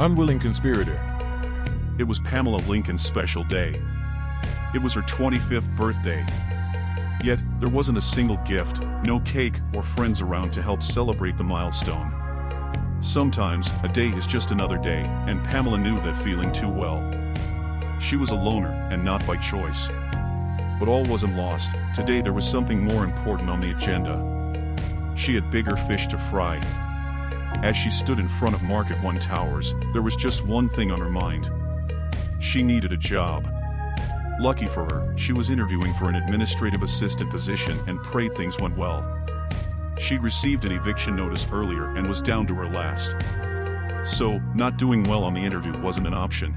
Unwilling conspirator. It was Pamela Lincoln's special day. It was her 25th birthday. Yet, there wasn't a single gift, no cake, or friends around to help celebrate the milestone. Sometimes, a day is just another day, and Pamela knew that feeling too well. She was a loner, and not by choice. But all wasn't lost, today there was something more important on the agenda. She had bigger fish to fry. As she stood in front of Market One Towers, there was just one thing on her mind. She needed a job. Lucky for her, she was interviewing for an administrative assistant position and prayed things went well. She'd received an eviction notice earlier and was down to her last. So, not doing well on the interview wasn't an option.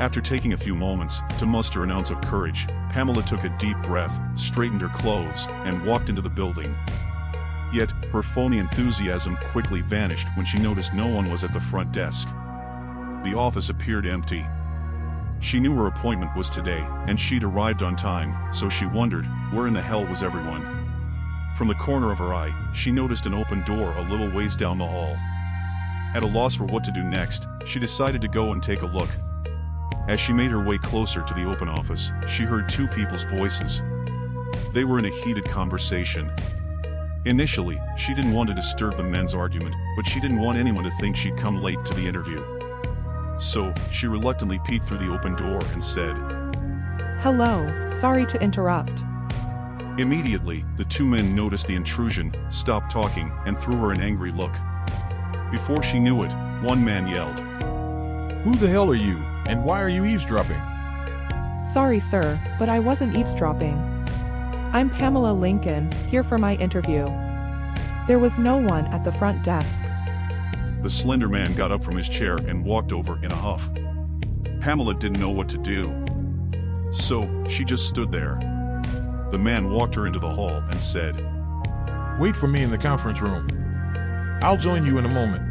After taking a few moments to muster an ounce of courage, Pamela took a deep breath, straightened her clothes, and walked into the building. Yet, her phony enthusiasm quickly vanished when she noticed no one was at the front desk. The office appeared empty. She knew her appointment was today, and she'd arrived on time, so she wondered, where in the hell was everyone? From the corner of her eye, she noticed an open door a little ways down the hall. At a loss for what to do next, she decided to go and take a look. As she made her way closer to the open office, she heard two people's voices. They were in a heated conversation. Initially, she didn't want to disturb the men's argument, but she didn't want anyone to think she'd come late to the interview. So, she reluctantly peeked through the open door and said, Hello, sorry to interrupt. Immediately, the two men noticed the intrusion, stopped talking, and threw her an angry look. Before she knew it, one man yelled, Who the hell are you, and why are you eavesdropping? Sorry, sir, but I wasn't eavesdropping. I'm Pamela Lincoln, here for my interview. There was no one at the front desk. The slender man got up from his chair and walked over in a huff. Pamela didn't know what to do. So, she just stood there. The man walked her into the hall and said, Wait for me in the conference room. I'll join you in a moment.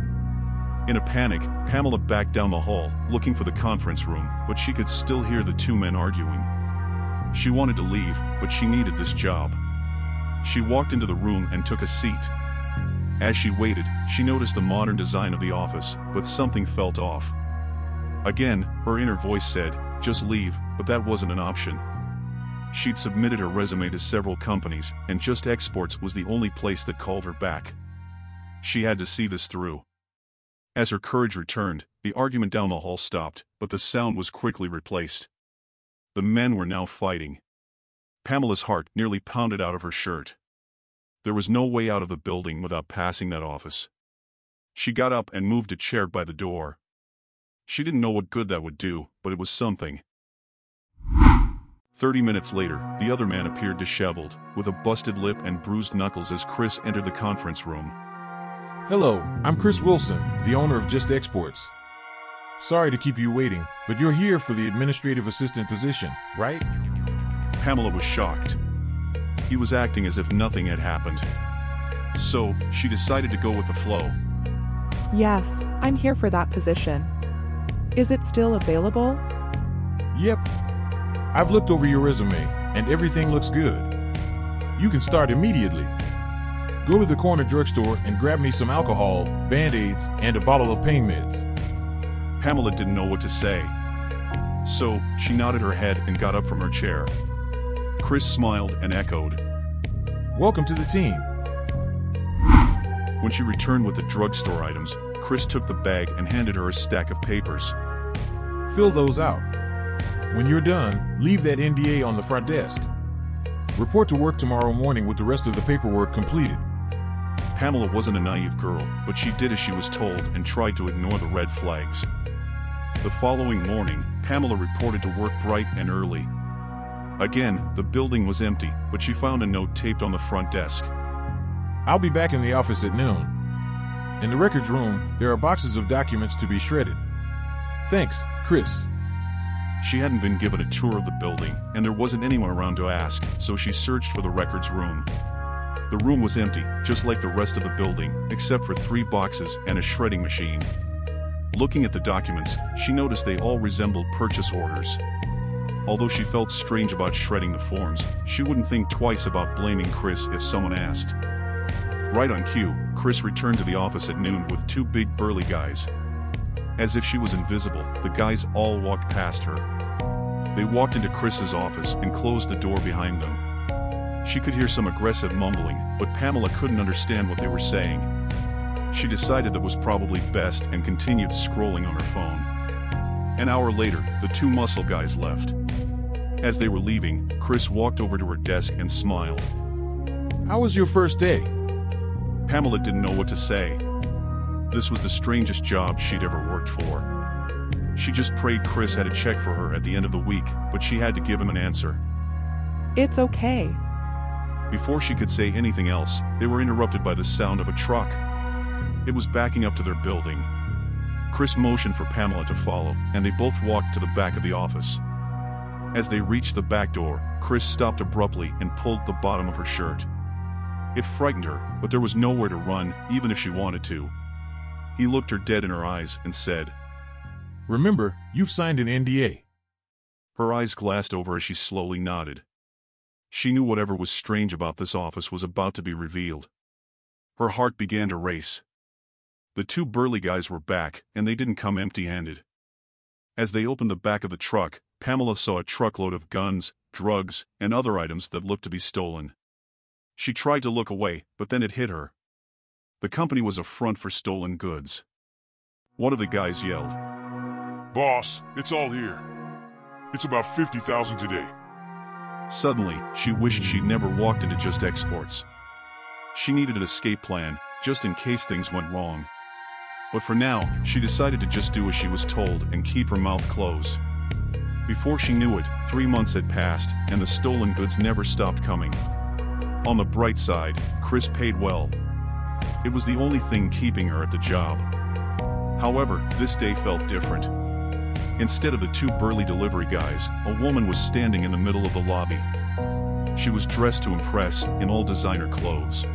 In a panic, Pamela backed down the hall, looking for the conference room, but she could still hear the two men arguing. She wanted to leave, but she needed this job. She walked into the room and took a seat. As she waited, she noticed the modern design of the office, but something felt off. Again, her inner voice said, just leave, but that wasn't an option. She'd submitted her resume to several companies, and Just Exports was the only place that called her back. She had to see this through. As her courage returned, the argument down the hall stopped, but the sound was quickly replaced. The men were now fighting. Pamela's heart nearly pounded out of her shirt. There was no way out of the building without passing that office. She got up and moved a chair by the door. She didn't know what good that would do, but it was something. Thirty minutes later, the other man appeared disheveled, with a busted lip and bruised knuckles as Chris entered the conference room. Hello, I'm Chris Wilson, the owner of Just Exports. Sorry to keep you waiting, but you're here for the administrative assistant position, right? Pamela was shocked. He was acting as if nothing had happened. So, she decided to go with the flow. Yes, I'm here for that position. Is it still available? Yep. I've looked over your resume, and everything looks good. You can start immediately. Go to the corner drugstore and grab me some alcohol, band aids, and a bottle of pain meds. Pamela didn't know what to say. So, she nodded her head and got up from her chair. Chris smiled and echoed. Welcome to the team. When she returned with the drugstore items, Chris took the bag and handed her a stack of papers. Fill those out. When you're done, leave that NDA on the front desk. Report to work tomorrow morning with the rest of the paperwork completed. Pamela wasn't a naive girl, but she did as she was told and tried to ignore the red flags. The following morning, Pamela reported to work bright and early. Again, the building was empty, but she found a note taped on the front desk. I'll be back in the office at noon. In the records room, there are boxes of documents to be shredded. Thanks, Chris. She hadn't been given a tour of the building, and there wasn't anyone around to ask, so she searched for the records room. The room was empty, just like the rest of the building, except for three boxes and a shredding machine. Looking at the documents, she noticed they all resembled purchase orders. Although she felt strange about shredding the forms, she wouldn't think twice about blaming Chris if someone asked. Right on cue, Chris returned to the office at noon with two big burly guys. As if she was invisible, the guys all walked past her. They walked into Chris's office and closed the door behind them. She could hear some aggressive mumbling, but Pamela couldn't understand what they were saying. She decided that was probably best and continued scrolling on her phone. An hour later, the two muscle guys left. As they were leaving, Chris walked over to her desk and smiled. How was your first day? Pamela didn't know what to say. This was the strangest job she'd ever worked for. She just prayed Chris had a check for her at the end of the week, but she had to give him an answer. It's okay. Before she could say anything else, they were interrupted by the sound of a truck. It was backing up to their building. Chris motioned for Pamela to follow, and they both walked to the back of the office. As they reached the back door, Chris stopped abruptly and pulled the bottom of her shirt. It frightened her, but there was nowhere to run, even if she wanted to. He looked her dead in her eyes and said, Remember, you've signed an NDA. Her eyes glassed over as she slowly nodded. She knew whatever was strange about this office was about to be revealed. Her heart began to race. The two burly guys were back, and they didn't come empty-handed. As they opened the back of the truck, Pamela saw a truckload of guns, drugs, and other items that looked to be stolen. She tried to look away, but then it hit her. The company was a front for stolen goods. One of the guys yelled, Boss, it's all here. It's about 50,000 today. Suddenly, she wished she'd never walked into Just Exports. She needed an escape plan, just in case things went wrong. But for now, she decided to just do as she was told and keep her mouth closed. Before she knew it, three months had passed, and the stolen goods never stopped coming. On the bright side, Chris paid well. It was the only thing keeping her at the job. However, this day felt different. Instead of the two burly delivery guys, a woman was standing in the middle of the lobby. She was dressed to impress, in all designer clothes.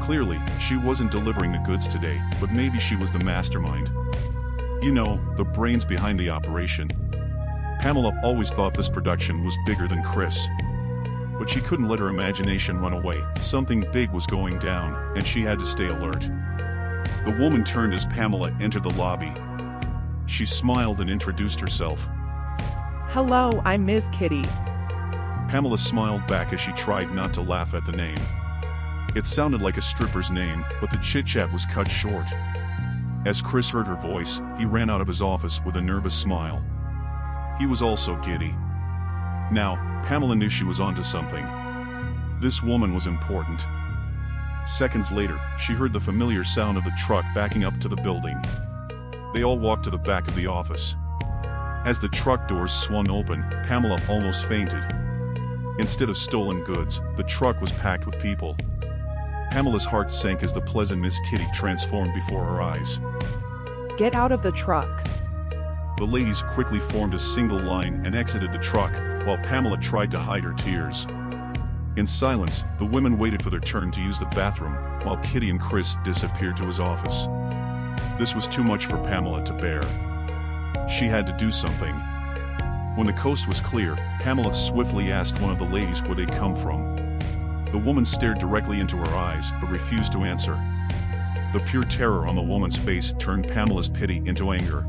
Clearly, she wasn't delivering the goods today, but maybe she was the mastermind. You know, the brains behind the operation. Pamela always thought this production was bigger than Chris. But she couldn't let her imagination run away. Something big was going down, and she had to stay alert. The woman turned as Pamela entered the lobby. She smiled and introduced herself. Hello, I'm Ms. Kitty. Pamela smiled back as she tried not to laugh at the name. It sounded like a stripper's name, but the chit-chat was cut short. As Chris heard her voice, he ran out of his office with a nervous smile. He was also giddy. Now, Pamela knew she was onto something. This woman was important. Seconds later, she heard the familiar sound of the truck backing up to the building. They all walked to the back of the office. As the truck doors swung open, Pamela almost fainted. Instead of stolen goods, the truck was packed with people. Pamela's heart sank as the pleasant Miss Kitty transformed before her eyes. Get out of the truck. The ladies quickly formed a single line and exited the truck, while Pamela tried to hide her tears. In silence, the women waited for their turn to use the bathroom, while Kitty and Chris disappeared to his office. This was too much for Pamela to bear. She had to do something. When the coast was clear, Pamela swiftly asked one of the ladies where they'd come from. The woman stared directly into her eyes, but refused to answer. The pure terror on the woman's face turned Pamela's pity into anger.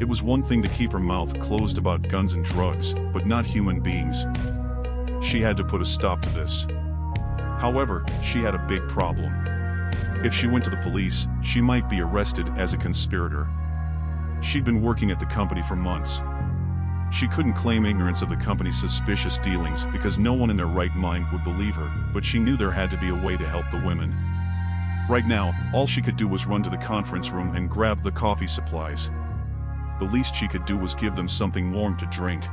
It was one thing to keep her mouth closed about guns and drugs, but not human beings. She had to put a stop to this. However, she had a big problem. If she went to the police, she might be arrested as a conspirator. She'd been working at the company for months. She couldn't claim ignorance of the company's suspicious dealings because no one in their right mind would believe her, but she knew there had to be a way to help the women. Right now, all she could do was run to the conference room and grab the coffee supplies. The least she could do was give them something warm to drink.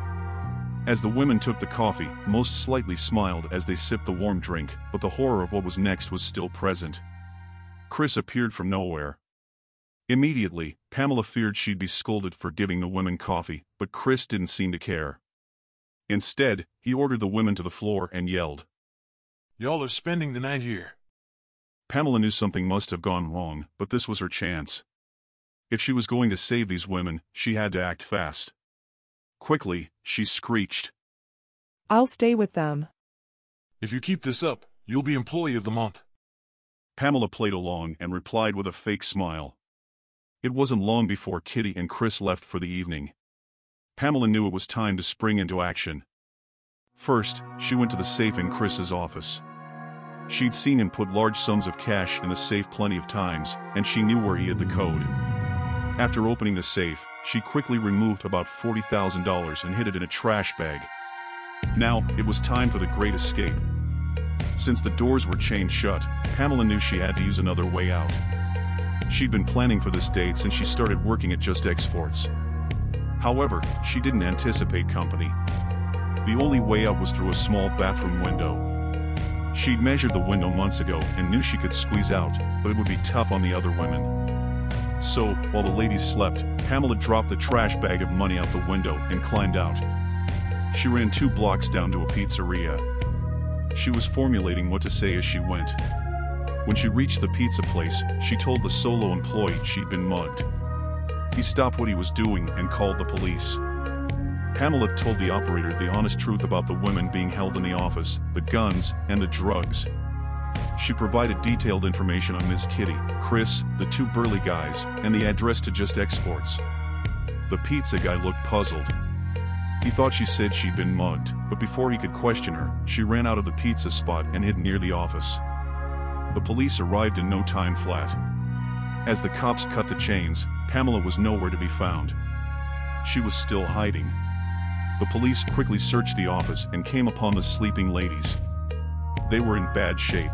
As the women took the coffee, most slightly smiled as they sipped the warm drink, but the horror of what was next was still present. Chris appeared from nowhere. Immediately, Pamela feared she'd be scolded for giving the women coffee, but Chris didn't seem to care. Instead, he ordered the women to the floor and yelled. Y'all are spending the night here. Pamela knew something must have gone wrong, but this was her chance. If she was going to save these women, she had to act fast. Quickly, she screeched. I'll stay with them. If you keep this up, you'll be Employee of the Month. Pamela played along and replied with a fake smile. It wasn't long before Kitty and Chris left for the evening. Pamela knew it was time to spring into action. First, she went to the safe in Chris's office. She'd seen him put large sums of cash in the safe plenty of times, and she knew where he had the code. After opening the safe, she quickly removed about $40,000 and hid it in a trash bag. Now, it was time for the great escape. Since the doors were chained shut, Pamela knew she had to use another way out. She'd been planning for this date since she started working at Just Exports. However, she didn't anticipate company. The only way out was through a small bathroom window. She'd measured the window months ago and knew she could squeeze out, but it would be tough on the other women. So, while the ladies slept, Pamela dropped the trash bag of money out the window and climbed out. She ran two blocks down to a pizzeria. She was formulating what to say as she went. When she reached the pizza place, she told the solo employee she'd been mugged. He stopped what he was doing and called the police. Pamela told the operator the honest truth about the women being held in the office, the guns, and the drugs. She provided detailed information on Miss Kitty, Chris, the two burly guys, and the address to Just Exports. The pizza guy looked puzzled. He thought she said she'd been mugged, but before he could question her, she ran out of the pizza spot and hid near the office. The police arrived in no time flat. As the cops cut the chains, Pamela was nowhere to be found. She was still hiding. The police quickly searched the office and came upon the sleeping ladies. They were in bad shape.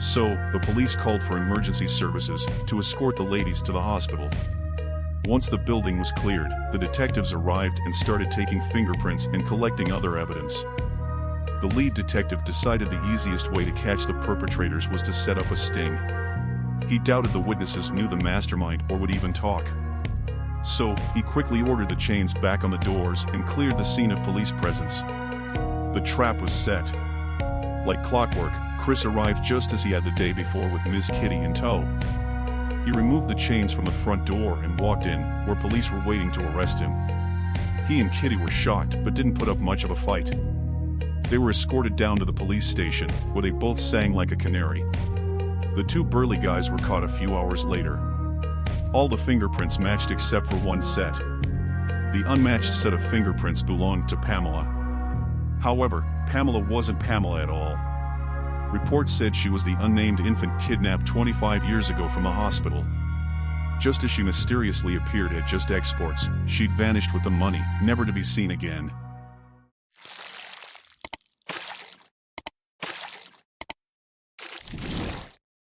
So, the police called for emergency services to escort the ladies to the hospital. Once the building was cleared, the detectives arrived and started taking fingerprints and collecting other evidence. The lead detective decided the easiest way to catch the perpetrators was to set up a sting. He doubted the witnesses knew the mastermind or would even talk. So, he quickly ordered the chains back on the doors and cleared the scene of police presence. The trap was set. Like clockwork, Chris arrived just as he had the day before with Miss Kitty in tow. He removed the chains from the front door and walked in, where police were waiting to arrest him. He and Kitty were shocked, but didn't put up much of a fight. They were escorted down to the police station, where they both sang like a canary. The two burly guys were caught a few hours later. All the fingerprints matched except for one set. The unmatched set of fingerprints belonged to Pamela. However, Pamela wasn't Pamela at all. Reports said she was the unnamed infant kidnapped 25 years ago from the hospital. Just as she mysteriously appeared at Just Exports, she'd vanished with the money, never to be seen again.